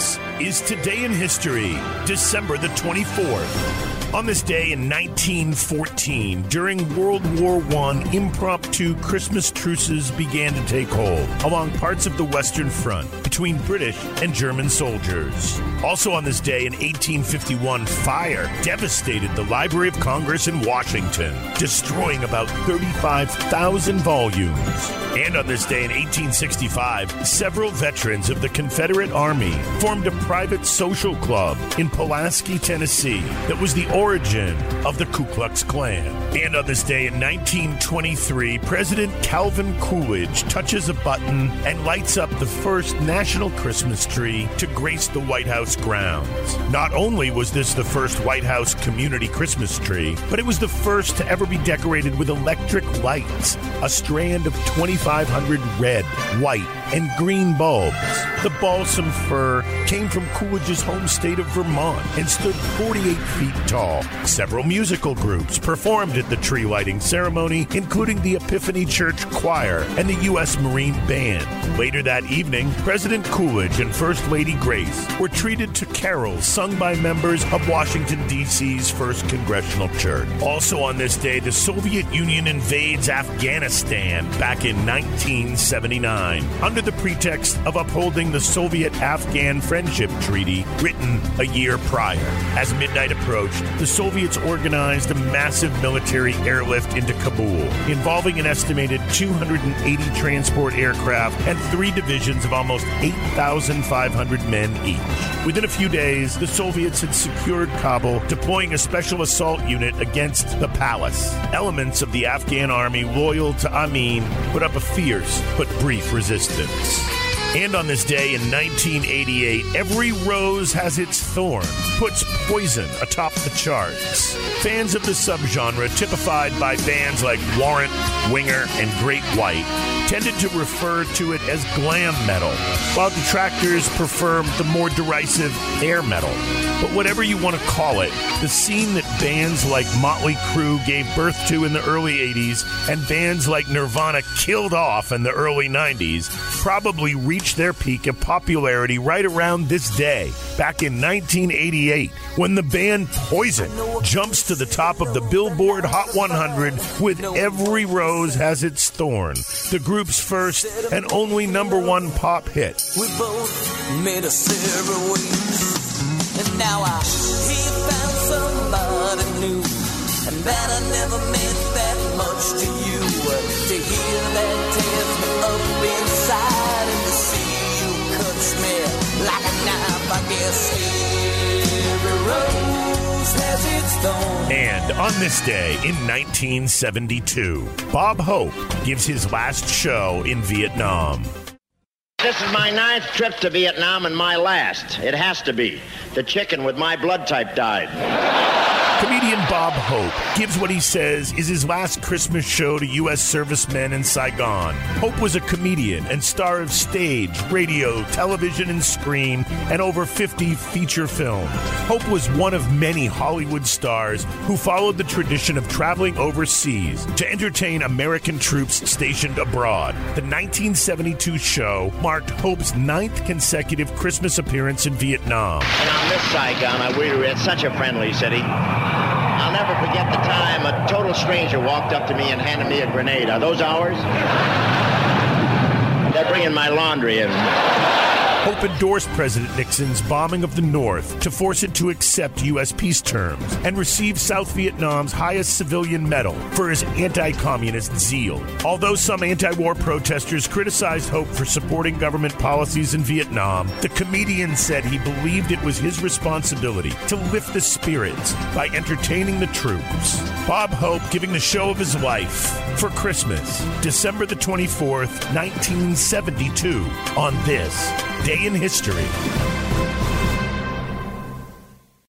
This is Today in History, December the 24th. On this day in 1914, during World War I, impromptu Christmas truces began to take hold along parts of the Western Front between British and German soldiers. Also on this day in 1851, fire devastated the Library of Congress in Washington, destroying about 35,000 volumes. And on this day in 1865, several veterans of the Confederate Army formed a private social club in Pulaski, Tennessee, that was the origin of the Ku Klux Klan. And on this day in 1923, President Calvin Coolidge touches a button and lights up the first national Christmas tree to grace the White House grounds. Not only was this the first White House community Christmas tree, but it was the first to ever be decorated with electric lights, a strand of 2,500 red, white, and green bulbs. The balsam fir came from Coolidge's home state of Vermont and stood 48 feet tall. Several musical groups performed at the tree lighting ceremony, including the Epiphany Church Choir and the U.S. Marine Band. Later that evening, President Coolidge and First Lady Grace were treated to carols sung by members of Washington, D.C.'s First Congressional Church. Also on this day, the Soviet Union invades Afghanistan back in 1979 under the pretext of upholding the Soviet Afghan Friendship Treaty written a year prior. As midnight approached, the Soviets organized a massive military airlift into Kabul, involving an estimated 280 transport aircraft and three divisions of almost 8,500 men each. Within a few days, the Soviets had secured Kabul, deploying a special assault unit against the palace. Elements of the Afghan army loyal to Amin put up a fierce but brief resistance. And on this day in 1988, Every Rose Has Its Thorn puts Poison atop the charts. Fans of the subgenre, typified by bands like Warrant, Winger, and Great White, tended to refer to it as glam metal, while detractors preferred the more derisive air metal. But whatever you want to call it, the scene that bands like Motley Crue gave birth to in the early 80s and bands like Nirvana killed off in the early 90s probably reached their peak of popularity right around this day, back in 1988, when the band Poison jumps to the top of the Billboard Hot 100 with Every Rose Has Its Thorn, the group's first and only number one pop hit. We both made a ways, and now I found somebody new, and that I never meant that much to you. Uh, to hear And on this day in 1972, Bob Hope gives his last show in Vietnam. This is my ninth trip to Vietnam and my last. It has to be. The chicken with my blood type died. Comedian Bob Hope gives what he says is his last Christmas show to U.S. servicemen in Saigon. Hope was a comedian and star of stage, radio, television, and screen, and over 50 feature films. Hope was one of many Hollywood stars who followed the tradition of traveling overseas to entertain American troops stationed abroad. The 1972 show marked Hope's ninth consecutive Christmas appearance in Vietnam. And on this Saigon, I were at such a friendly city. I'll never forget the time a total stranger walked up to me and handed me a grenade. Are those ours? They're bringing my laundry in. Hope endorsed President Nixon's bombing of the North to force it to accept U.S. peace terms and receive South Vietnam's highest civilian medal for his anti communist zeal. Although some anti war protesters criticized Hope for supporting government policies in Vietnam, the comedian said he believed it was his responsibility to lift the spirits by entertaining the troops. Bob Hope giving the show of his life for Christmas, December the 24th, 1972, on this Day in History.